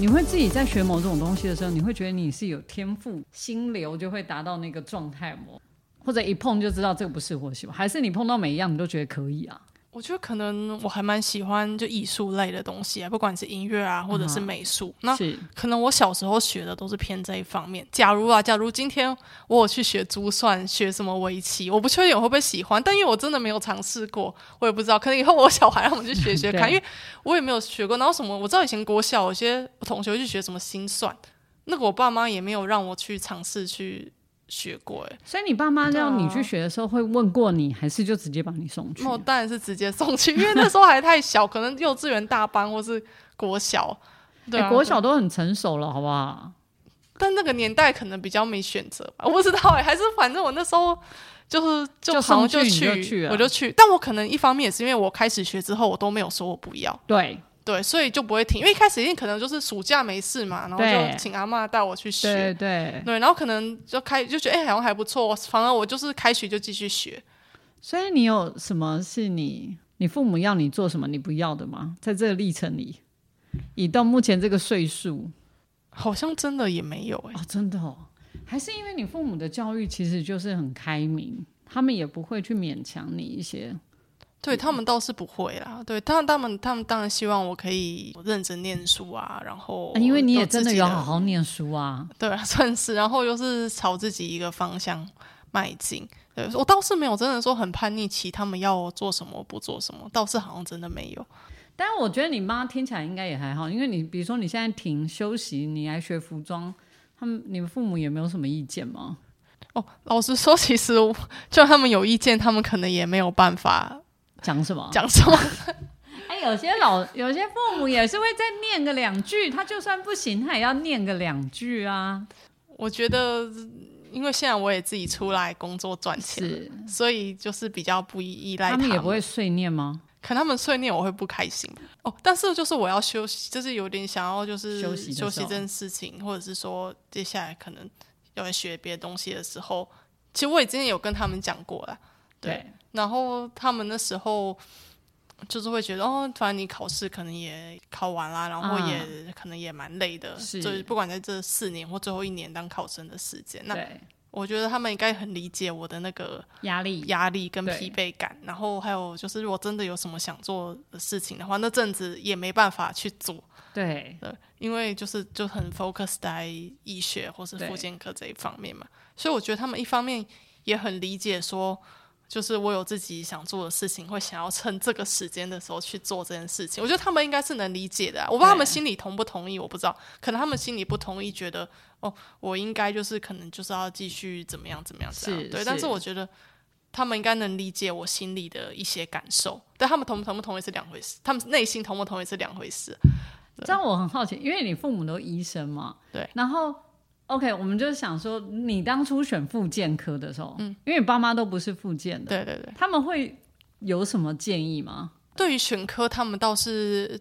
你会自己在学某种东西的时候，你会觉得你是有天赋，心流就会达到那个状态吗？或者一碰就知道这个不适合喜欢，还是你碰到每一样你都觉得可以啊？我觉得可能我还蛮喜欢就艺术类的东西啊，不管是音乐啊，或者是美术。那可能我小时候学的都是偏这一方面。假如啊，假如今天我有去学珠算，学什么围棋，我不确定我会不会喜欢，但因为我真的没有尝试过，我也不知道。可能以后我小孩让我去学学看，因为我也没有学过。然后什么，我知道以前国小有些同学会去学什么心算，那个我爸妈也没有让我去尝试去学过、欸。所以你爸妈让你去学的时候会问过你，还是就直接把你送去那？我当然是直接送去，因为那时候还太小，可能幼稚园大班或是国小。对、国小都很成熟了，好不好？但那个年代可能比较没选择吧，我不知道哎、还是反正我那时候就是就就好像送去你去，就去了我就去。但我可能一方面也是因为我开始学之后，我都没有说我不要，对对，所以就不会停。因为一开始一定可能就是暑假没事嘛，然后就请阿妈带我去学，对对，对，然后可能就开就觉得哎、好像还不错，反而我就是开学就继续学。所以你有什么是你你父母要你做什么你不要的吗？在这个历程里，以到目前这个岁数好像真的也没有哎、哦，真的哦，还是因为你父母的教育其实就是很开明，他们也不会去勉强你一些。对他们倒是不会啦，对，他他们他们当然希望我可以认真念书啊，然后、啊因为你也真的有好好念书啊，对啊，算是，然后又是朝自己一个方向迈进。对我倒是没有真的说很叛逆期，他们要做什么不做什么，倒是好像真的没有。但是我觉得你妈听起来应该也还好，因为你比如说你现在停休息，你来学服装，他们你们父母也没有什么意见吗？哦，老实说，其实我就他们有意见，他们可能也没有办法讲什么？讲什么。哎，有些老有些父母也是会再念个两句，他就算不行，他也要念个两句啊。我觉得，因为现在我也自己出来工作赚钱所以就是比较不依依赖他们们也不会碎念吗？可能他们碎念我会不开心哦，但是就是我要休息，就是有点想要就是休息休息这件事情，或者是说接下来可能要来学别的东西的时候，其实我也之前有跟他们讲过了，对然后他们那时候就是会觉得哦，反正你考试可能也考完啦，然后也、可能也蛮累的，是。就是不管在这四年或最后一年当考生的时间，那，我觉得他们应该很理解我的那个压力。压力跟疲惫感，然后还有就是，如果真的有什么想做的事情的话，那阵子也没办法去做，对。对，因为就是就很 focus 在医学或是对。复健科这一方面嘛，所以我觉得他们一方面也很理解说，就是我有自己想做的事情，会想要趁这个时间的时候去做这件事情，我觉得他们应该是能理解的啊、我不知道他们心里同不同意，我不知道，可能他们心里不同意，觉得哦，我应该就是可能就是要继续怎么样怎么样这样，对，但是我觉得。他们应该能理解我心里的一些感受，但他们同同不同意是两回事，他们内心同不同意是两回事。这样我很好奇，因为你父母都医生嘛，对。然后，OK，我们就想说，你当初选复健科的时候，嗯，因为你爸妈都不是复健的，对对对，他们会有什么建议吗？对于选科，他们倒是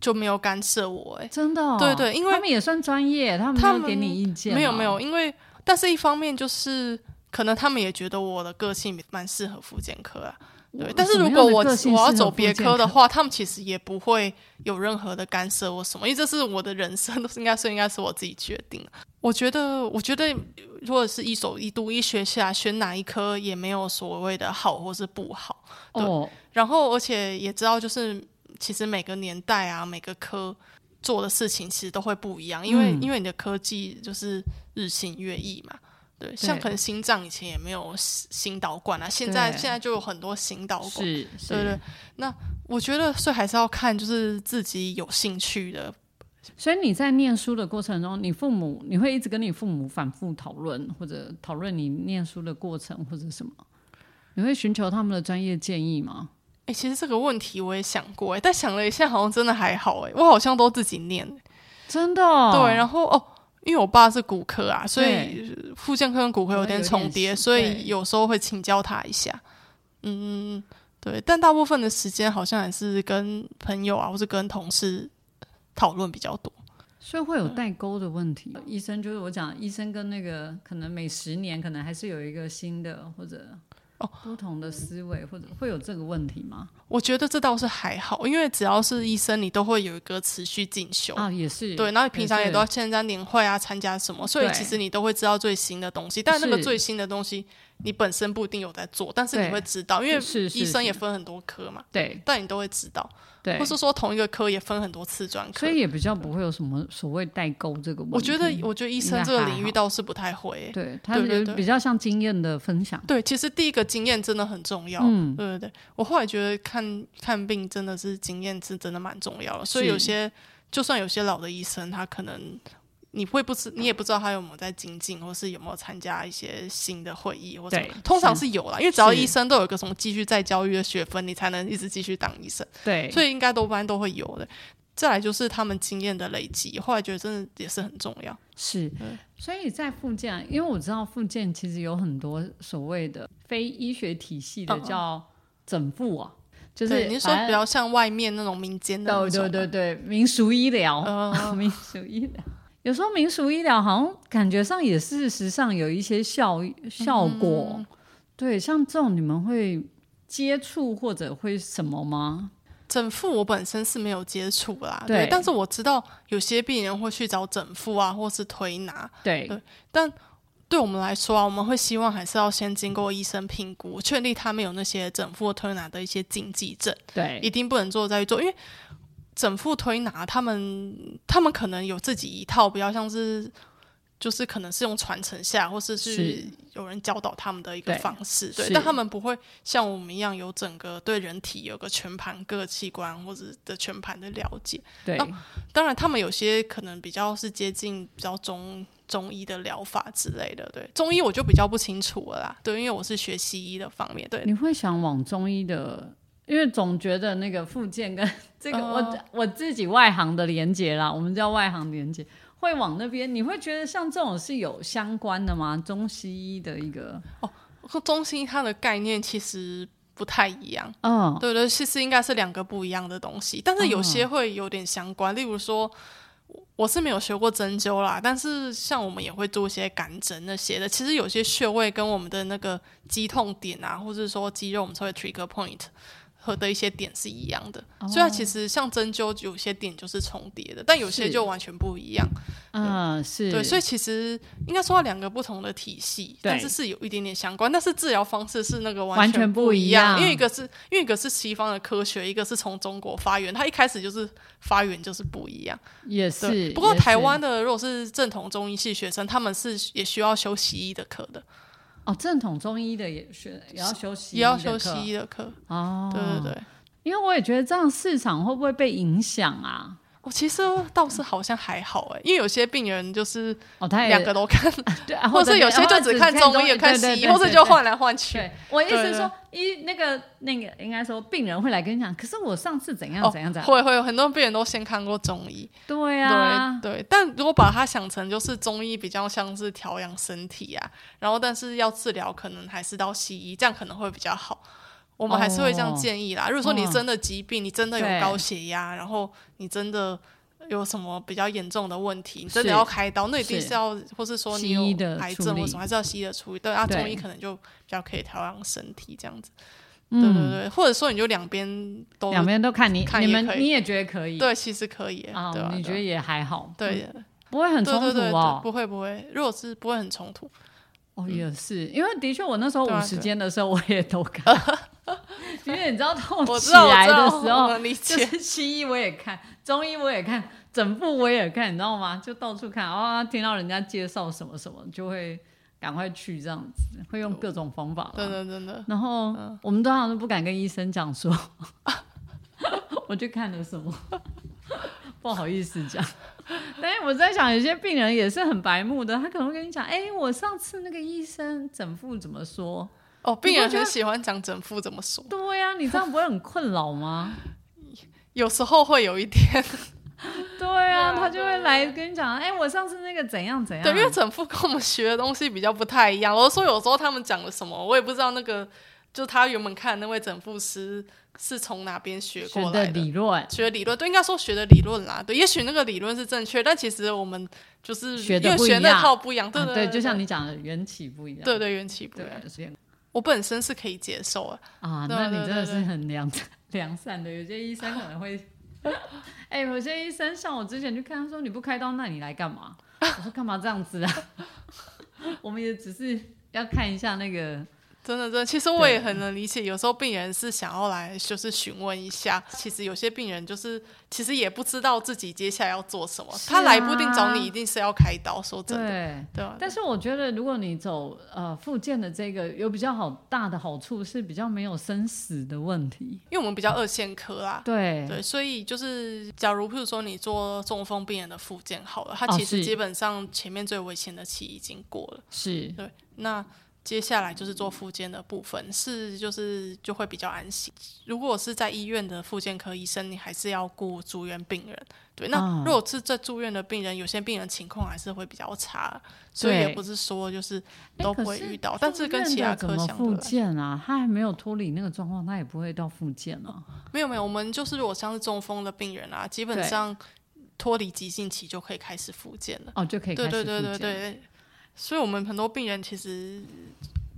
就没有干涉我、欸，真的、哦，对对因为他们也算专业，他们他们没有给你意见，没有没有，，因为但是一方面就是可能他们也觉得我的个性蛮适合复健科啊。对，但是如果我我要走别科的话，他们其实也不会有任何的干涉或什么，因为这是我的人生，都是应该是应该是我自己决定。我觉得，我觉得如果是一手一读一学下选哪一科也没有所谓的好或是不好。对哦，然后而且也知道，就是其实每个年代啊，每个科做的事情其实都会不一样，因为、嗯因为你的科技就是日新月异嘛。对，像可能心脏以前也没有心心导管啊，现在现在就有很多心导管。是是，对对，那我觉得所以还是要看就是自己有兴趣的。所以你在念书的过程中，你父母你会一直跟你父母反复讨论，或者讨论你念书的过程或者什么？你会寻求他们的专业建议吗？哎，其实这个问题我也想过，哎，但想了一下，好像真的还好，哎，我好像都自己念。真的、哦？对，然后哦，因为我爸是骨科啊，所以复健科跟骨科有点重叠，所以有时候会请教他一下。嗯，对，但大部分的时间好像还是跟朋友啊，或是跟同事讨论比较多。所以会有代沟的问题。医生就是我讲，医生跟那个可能每十年可能还是有一个新的或者哦，不同的思维或者会有这个问题吗？我觉得这倒是还好，因为只要是医生，你都会有一个持续进修啊，也是对。然后平常也都要参加年会啊，参加什么，所以其实你都会知道最新的东西。但那个最新的东西，你本身不一定有在做，但是你会知道，因为医生也分很多科嘛，对。但你都会知道。对，或是说同一个科也分很多次专科，所以也比较不会有什么所谓代沟这个问题。我觉得，我觉得医生这个领域倒是不太会。对，他比较像经验的分享。对，其实第一个经验真的很重要。嗯，对对对，我后来觉得看看病真的是经验是真的蛮重要的。所以有些就算有些老的医生，他可能。你会不知，你也不知道他有没有在精进，或是有没有参加一些新的会议，或者通常是有啦，因为只要医生都有一个什么继续再教育的学分，你才能一直继续当医生。对，所以应该多半都会有的。再来就是他们经验的累积，后来觉得真的也是很重要。是，所以在附件，因为我知道附件其实有很多所谓的非医学体系的叫整复啊，就是你说比较像外面那种民间的，对对对对，民俗医疗，民俗医疗。有时候民俗医疗好像感觉上也事实上有一些效效果，对，像这种你们会接触或者会什么吗？整复我本身是没有接触啦，对，但是我知道有些病人会去找整复啊，或是推拿，对，但对我们来说啊，我们会希望还是要先经过医生评估，确立他们有那些整复推拿的一些禁忌症，对，一定不能做再去做，因为。整副推拿，他们他们可能有自己一套，比较像是，就是可能是用传承下，或者是有人教导他们的一个方式，对。但他们不会像我们一样有整个对人体有个全盘各个器官或者的全盘的了解。对。当然，他们有些可能比较是接近比较中中医的疗法之类的。对，中医我就比较不清楚了啦。对，因为我是学西医的方面。对。你会想往中医的？因为总觉得那个附件跟 这个我我自己外行的连接啦，我们叫外行连接，会往那边。你会觉得像这种是有相关的吗？中西医的一个哦，中西医它的概念其实不太一样。嗯，对对，其实应该是两个不一样的东西，但是有些会有点相关。例如说，我是没有学过针灸啦，但是像我们也会做一些感针那些的。其实有些穴位跟我们的那个肌痛点啊，或者说肌肉，我们称为 trigger point。和的一些点是一样的，所以其实像针灸有些点就是重叠的，但有些就完全不一样。嗯，是对，所以其实应该说两个不同的体系，但是是有一点点相关，但是治疗方式是那个完全不一样。因为一个是因为一个是西方的科学，一个是从中国发源，它一开始就是发源就是不一样。也是，不过台湾的如果是正统中医系学生，他们是也需要修西医的课的。哦，正统中医的也是也要修西，也要修西医的课哦。对对对，因为我也觉得这样市场会不会被影响啊？我其实倒是好像还好哎，因为有些病人就是哦，他两个都看，对，或者有些就只看中医也看西医，或者就换来换去。我意思说，一那个那个应该说病人会来跟你讲，可是我上次怎样怎样怎样，会会有很多病人都先看过中医，对啊，对，但如果把它想成就是中医比较像是调养身体啊，然后但是要治疗可能还是到西医，这样可能会比较好。我们还是会这样建议啦。如果说你真的疾病，你真的有高血压，然后你真的有什么比较严重的问题，你真的要开刀，那一定是要，或是说你有癌症或什么，还是要西医的处理。对啊，中医可能就比较可以调养身体这样子。对对对，或者说你就两边都两边都看，你你们你也觉得可以？对，其实可以啊。你觉得也还好？对，不会很冲突哦。不会不会，如果是不会很冲突。哦，也是，因为的确我那时候五十间的时候我也都看。因为你知道，痛起来的时候，就是西医我也看，中医我也看，整部我也看，你知道吗？就到处看，哦，听到人家介绍什么什么，就会赶快去这样子，会用各种方法。真的真的。然后我们通常都不敢跟医生讲说，我去看了什么，不好意思讲。但是我在想，有些病人也是很白目的，他可能会跟你讲，哎，我上次那个医生整副怎么说？哦，病人很喜欢讲整副怎么说？对呀，你这样不会很困扰吗？有时候会有一点。对啊，他就会来跟你讲，哎，我上次那个怎样怎样。对，因为整副跟我们学的东西比较不太一样。我说有时候他们讲了什么，我也不知道那个，就他原本看那位整副师是从哪边学过来的理论，学理论，对，应该说学的理论啦。对，也许那个理论是正确，但其实我们就是学的学那套不一样。对对对，就像你讲的缘起不一样。对对，缘起不一样。我本身是可以接受的啊。那你真的是很良良善的。有些医生可能会，哎，有些医生像我之前去看，他说你不开刀，那你来干嘛？我说干嘛这样子啊？我们也只是要看一下那个。真的，真的，其实我也很能理解，有时候病人是想要来，就是询问一下。其实有些病人就是，其实也不知道自己接下来要做什么。他来不一定找你，一定是要开刀。说真的，对对。但是我觉得，如果你走呃复健的这个，有比较好大的好处，是比较没有生死的问题。因为我们比较二线科啦，对对，所以就是假如譬如说你做中风病人的复健好了，他其实基本上前面最危险的期已经过了。是对，那。接下来就是做复健的部分，是就是就会比较安心。如果是在医院的复健科医生，你还是要顾住院病人。对，那如果是在住院的病人，有些病人情况还是会比较差，所以也不是说就是都不会遇到。但是跟其他科相复健啊，他还没有脱离那个状况，他也不会到复健啊。没有没有，我们就是如果像是中风的病人啊，基本上脱离急性期就可以开始复健了。哦，就可以对对对对对。所以，我们很多病人其实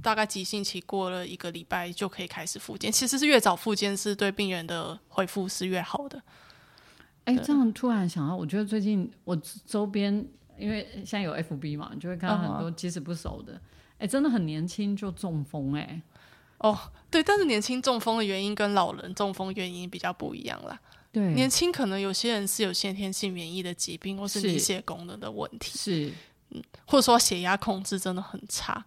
大概急性期过了一个礼拜就可以开始复健。其实是越早复健，是对病人的恢复是越好的。哎，这样突然想到，我觉得最近我周边，因为现在有 FB 嘛，就会看到很多即使不熟的，哎，真的很年轻就中风，哎，哦，对，但是年轻中风的原因跟老人中风原因比较不一样啦。对，年轻可能有些人是有先天性免疫的疾病，或是凝血功能的问题，是。或者说血压控制真的很差，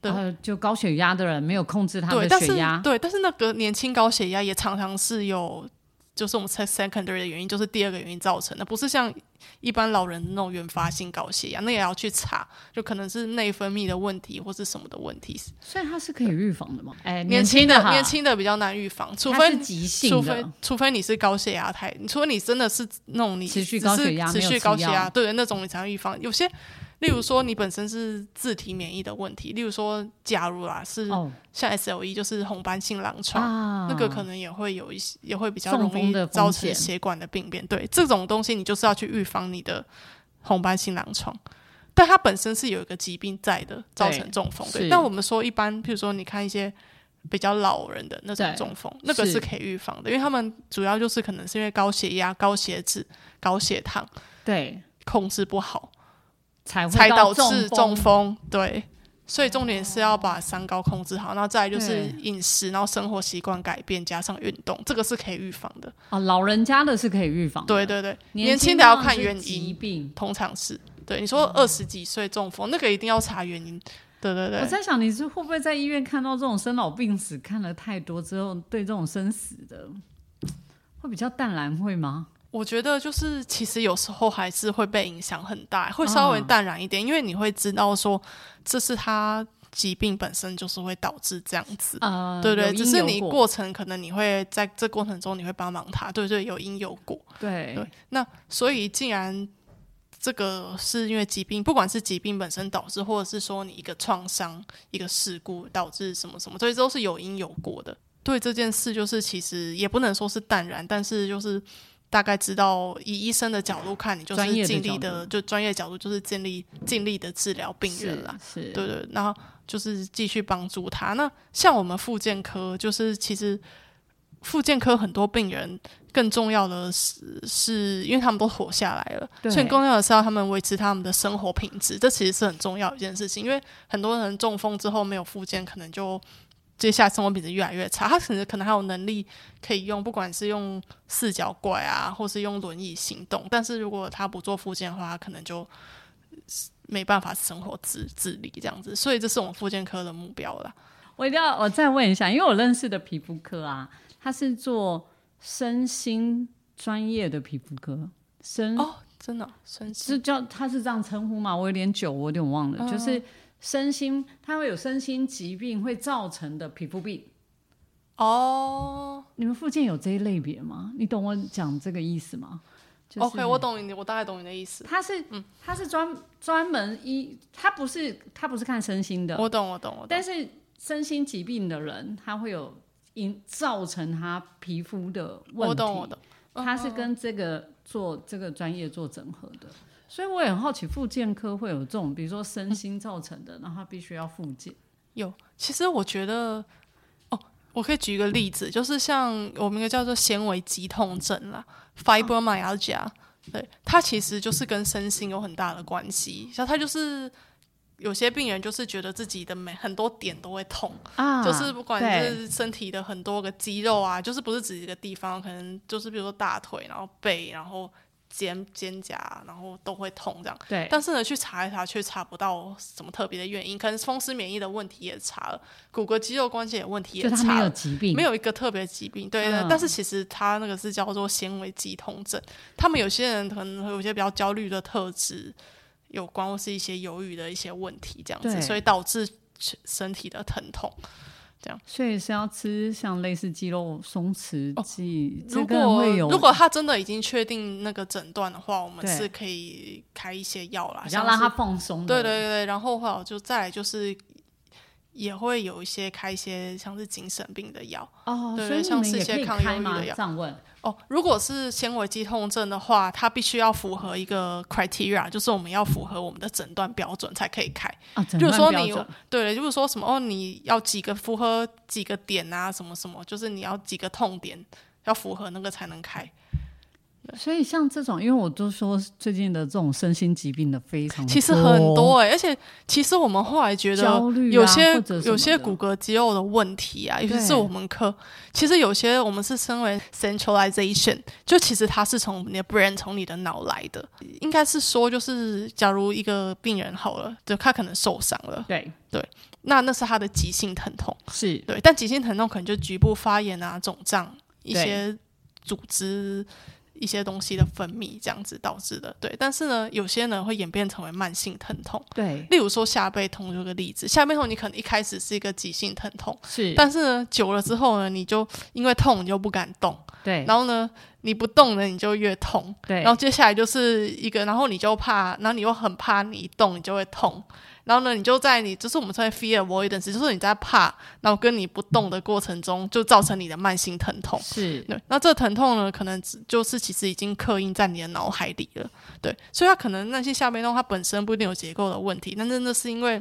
对，就高血压的人没有控制他的血压，对，但是那个年轻高血压也常常是有，就是我们 secondary 的原因，就是第二个原因造成的，不是像一般老人那种原发性高血压，那也要去查，就可能是内分泌的问题或是什么的问题。所以它是可以预防的吗？哎，年轻的年轻的比较难预防，除非急性除非除非你是高血压太，除非你真的是那种你持续高血压持续高血压，对那种你才能预防，有些。例如说，你本身是自体免疫的问题。例如说，假如啦是像 SLE，就是红斑性狼疮，那个可能也会有一些，也会比较容易造成血管的病变。对这种东西，你就是要去预防你的红斑性狼疮。但它本身是有一个疾病在的，造成中风。对，但我们说一般，譬如说你看一些比较老人的那种中风，那个是可以预防的，因为他们主要就是可能是因为高血压、高血脂、高血糖，对控制不好。才导致中风，对，所以重点是要把三高控制好，然后再就是饮食，然后生活习惯改变，加上运动，这个是可以预防的。啊，老人家的是可以预防，对对对，年轻的要看原因，疾病通常是对。你说二十几岁中风，那个一定要查原因。对对对，我在想你是会不会在医院看到这种生老病死看了太多之后，对这种生死的会比较淡然，会吗？我觉得就是，其实有时候还是会被影响很大，会稍微淡然一点，因为你会知道说，这是他疾病本身就是会导致这样子，对对，只是你过程可能你会在这过程中你会帮忙他，对对，有因有果，对对。那所以既然这个是因为疾病，不管是疾病本身导致，或者是说你一个创伤、一个事故导致什么什么，所以都是有因有果的。对这件事，就是其实也不能说是淡然，但是就是。大概知道，以医生的角度看，你就是尽力的，就专业角度就是尽力尽力的治疗病人啦。是，对对，然后就是继续帮助他。那像我们复健科，就是其实复健科很多病人，更重要的是，是因为他们都活下来了，所以更重要的是要他们维持他们的生活品质。这其实是很重要一件事情，因为很多人中风之后没有复健，可能就。接下来生活品质越来越差，他甚至可能还有能力可以用，不管是用四脚拐啊，或是用轮椅行动。但是如果他不做复健的话，他可能就没办法生活自自理这样子。所以这是我们复健科的目标了。我一定要我再问一下，因为我认识的皮肤科啊，他是做身心专业的皮肤科，身哦，真的身是叫他是这样称呼吗？我有点久，我有点忘了，就是。身心，他会有身心疾病会造成的皮肤病。哦，你们附近有这一类别吗？你懂我讲这个意思吗？OK，我懂你，我大概懂你的意思。他是，嗯，他是专专门医，他不是他不是看身心的。我懂，我懂，我懂。但是身心疾病的人，他会有因造成他皮肤的问题。我懂，我懂。他是跟这个做这个专业做整合的。所以我也很好奇，复健科会有这种，比如说身心造成的，然后必须要复健。有，其实我觉得，哦，我可以举一个例子，就是像我们一个叫做纤维肌痛症啦，fibromyalgia，对，它其实就是跟身心有很大的关系。像它就是有些病人就是觉得自己的每很多点都会痛啊，就是不管是身体的很多个肌肉啊，就是不是只一个地方，可能就是比如说大腿，然后背，然后。肩肩胛，然后都会痛这样。对。但是呢，去查一查却查不到什么特别的原因，可能风湿免疫的问题也查了，骨骼肌肉关节问题也查了。没有疾病，没有一个特别疾病。对。但是其实他那个是叫做纤维肌痛症。他们有些人可能会有些比较焦虑的特质有关，或是一些犹豫的一些问题这样子，所以导致身体的疼痛。这样，所以是要吃像类似肌肉松弛剂。如果如果他真的已经确定那个诊断的话，我们是可以开一些药啦，要让他放松。对对对，然后话就再来就是。也会有一些开一些像是精神病的药哦，对，像是一些抗忧郁的药。问哦，如果是纤维肌痛症的话，它必须要符合一个 criteria，就是我们要符合我们的诊断标准才可以开。啊，就是说你对，就是说什么哦，你要几个符合几个点啊，什么什么，就是你要几个痛点要符合那个才能开。所以像这种，因为我都说最近的这种身心疾病的非常，其实很多哎，而且其实我们后来觉得，有些有些骨骼肌肉的问题啊，尤其是我们科，其实有些我们是称为 centralization，就其实它是从你的 brain 从你的脑来的，应该是说就是假如一个病人好了，就他可能受伤了，对。对，那那是他的急性疼痛，是。对，但急性疼痛可能就局部发炎啊、肿胀一些组织。一些东西的分泌这样子导致的，对。但是呢，有些人会演变成为慢性疼痛，对。例如说下背痛这个例子，下背痛你可能一开始是一个急性疼痛，是。但是呢，久了之后呢，你就因为痛你就不敢动，对。然后呢，你不动呢，你就越痛，对。然后接下来就是一个，然后你就怕，然后你又很怕你一动你就会痛。然后呢，你就在你就是我们称为 fear avoidance，就是你在怕，然后跟你不动的过程中，就造成你的慢性疼痛。是，对。那这疼痛呢，可能就是其实已经刻印在你的脑海里了。对，所以它可能那些下背痛，它本身不一定有结构的问题，但真的是因为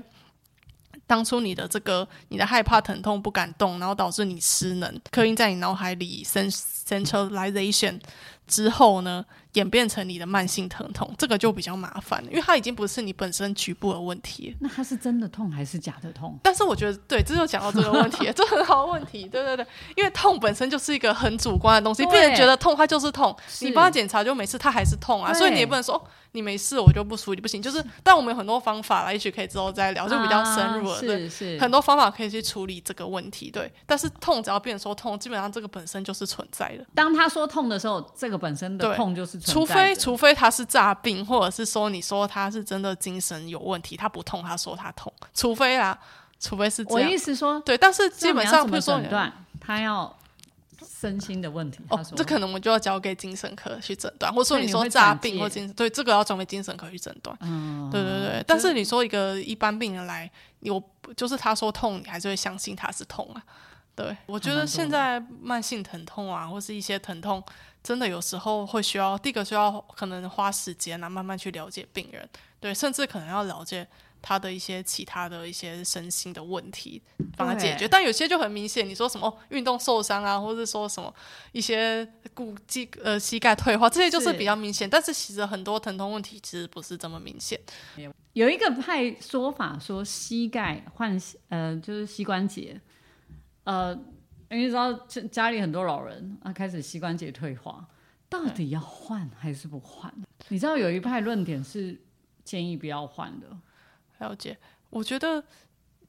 当初你的这个你的害怕疼痛不敢动，然后导致你失能，刻印在你脑海里 centralization 之后呢？演变成你的慢性疼痛，这个就比较麻烦，因为它已经不是你本身局部的问题。那它是真的痛还是假的痛？但是我觉得，对，这就讲到这个问题，这很好问题。对对对，因为痛本身就是一个很主观的东西，病人觉得痛，它就是痛。你帮他检查，就每次他还是痛啊，所以你也不能说你没事，我就不舒服，不行。就是，但我们有很多方法啦，也许可以之后再聊，就比较深入了。是是，很多方法可以去处理这个问题。对，但是痛只要病人说痛，基本上这个本身就是存在的。当他说痛的时候，这个本身的痛就是除非除。非他是诈病，或者是说你说他是真的精神有问题，他不痛，他说他痛。除非啦，除非是这样。我意思说，对，但是基本上，比如说，他要身心的问题，哦，这可能我们就要交给精神科去诊断，或者说你说诈病或精神，对，这个要交给精神科去诊断。嗯，对对对。但是你说一个一般病人来，我就是他说痛，你还是会相信他是痛啊？对，我觉得现在慢性疼痛啊，或是一些疼痛。真的有时候会需要，第一个需要可能花时间啊，慢慢去了解病人，对，甚至可能要了解他的一些其他的一些身心的问题，帮他解决。但有些就很明显，你说什么运动受伤啊，或者说什么一些骨肌呃膝盖退化，这些就是比较明显。但是其实很多疼痛问题其实不是这么明显。有一个派说法说，膝盖换呃就是膝关节，呃。因为知道家家里很多老人啊，开始膝关节退化，到底要换还是不换？你知道有一派论点是建议不要换的。了解，我觉得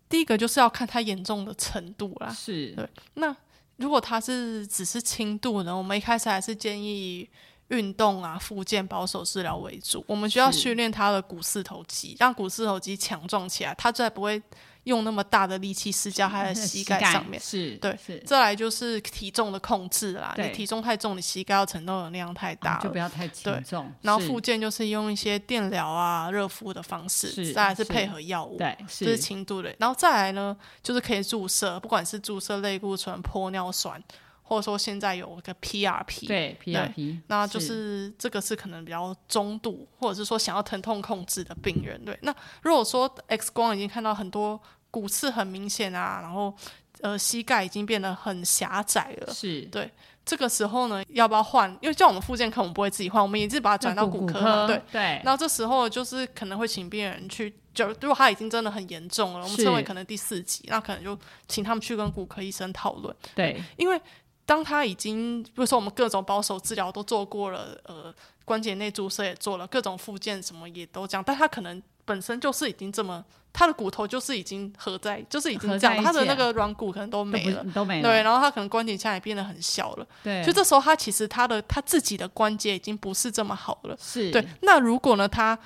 第一个就是要看他严重的程度啦。是对。那如果他是只是轻度呢？我们一开始还是建议运动啊、复健、保守治疗为主。我们需要训练他的股四头肌，让股四头肌强壮起来，他再不会。用那么大的力气施加他的 膝盖上面，是对。再来就是体重的控制啦，你体重太重，你膝盖要承受的量太大，就不要太轻重。然后附件就是用一些电疗啊、热敷的方式，再来是配合药物，对，这是轻度的。然后再来呢，就是可以注射，不管是注射类固醇、玻尿酸。或者说现在有个 PRP，对 PRP，那就是这个是可能比较中度，或者是说想要疼痛控制的病人。对，那如果说 X 光已经看到很多骨刺很明显啊，然后呃膝盖已经变得很狭窄了，是对。这个时候呢，要不要换？因为叫我们复健科，我们不会自己换，我们也是把它转到骨科。对对。然后这时候就是可能会请病人去，就如果他已经真的很严重了，我们称为可能第四级，那可能就请他们去跟骨科医生讨论。对，因为当他已经，比如说我们各种保守治疗都做过了，呃，关节内注射也做了，各种复健什么也都这样，但他可能本身就是已经这么。他的骨头就是已经合在，就是已经这样，他的那个软骨可能都没了，都没了。对，然后他可能关节现在也变得很小了。对，所以这时候他其实他的他自己的关节已经不是这么好了。是对。那如果呢，他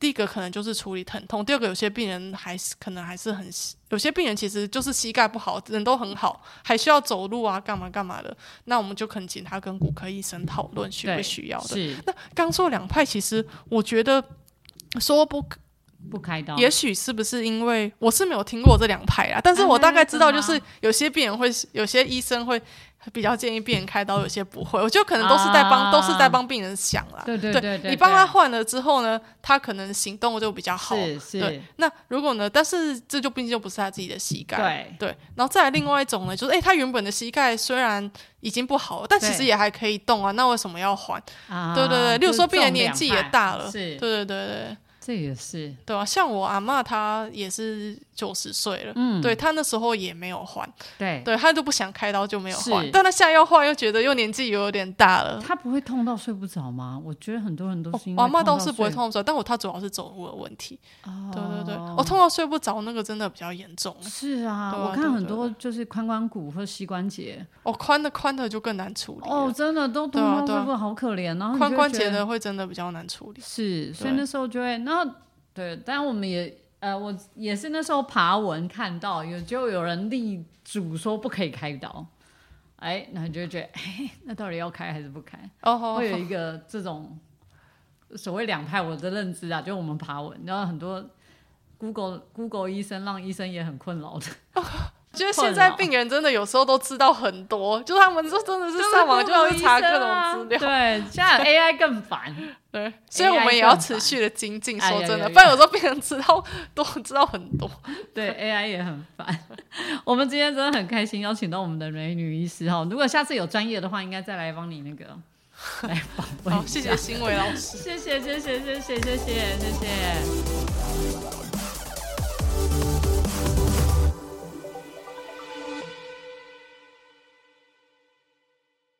第一个可能就是处理疼痛，第二个有些病人还是可能还是很，有些病人其实就是膝盖不好，人都很好，还需要走路啊，干嘛干嘛的。那我们就可能请他跟骨科医生讨论需不需要的。是。那刚说两派，其实我觉得 so, aber 不开刀，也许是不是因为我是没有听过这两派啊？但是我大概知道，就是有些病人会，有些医生会比较建议病人开刀，有些不会。我觉得可能都是在帮，都是在帮病人想啦。对对对，你帮他换了之后呢，他可能行动就比较好。是是。对，那如果呢？但是这就毕竟就不是他自己的膝盖。对对。然后再来另外一种呢，就是哎，他原本的膝盖虽然已经不好了，但其实也还可以动啊。那为什么要换？对对对，例如说病人年纪也大了。是。对对对对。这也是对啊，像我阿妈，她也是九十岁了，嗯，对她那时候也没有换，对，对她都不想开刀就没有换，但她现在要换又觉得又年纪又有点大了。她不会痛到睡不着吗？我觉得很多人都是。阿妈倒是不会痛着，但我她主要是走路的问题。哦，对对对，我痛到睡不着那个真的比较严重。是啊，我看很多就是髋关骨或膝关节，哦，宽的宽的就更难处理。哦，真的都痛到睡不好可怜。然后髋关节的会真的比较难处理。是，所以那时候就会然后。对，但我们也呃，我也是那时候爬文看到有就有人立主说不可以开刀，哎，那你就觉得，哎，那到底要开还是不开？哦，会有 一个这种所谓两派，我的认知啊，就我们爬文，然后很多 Google Google 医生让医生也很困扰的。就是现在病人真的有时候都知道很多，就是他们说真的是上网就会查各种资料、对，现在 AI 更烦。对，所以我们也要持续的精进。说真的，不然有时候病人知道都知道很多。对，AI 也很烦。我们今天真的很开心，邀请到我们的美女医师哈。如果下次有专业的话，应该再来帮你那个 来访问。好，谢谢新伟老师謝謝。谢谢，谢谢，谢谢，谢谢，谢谢。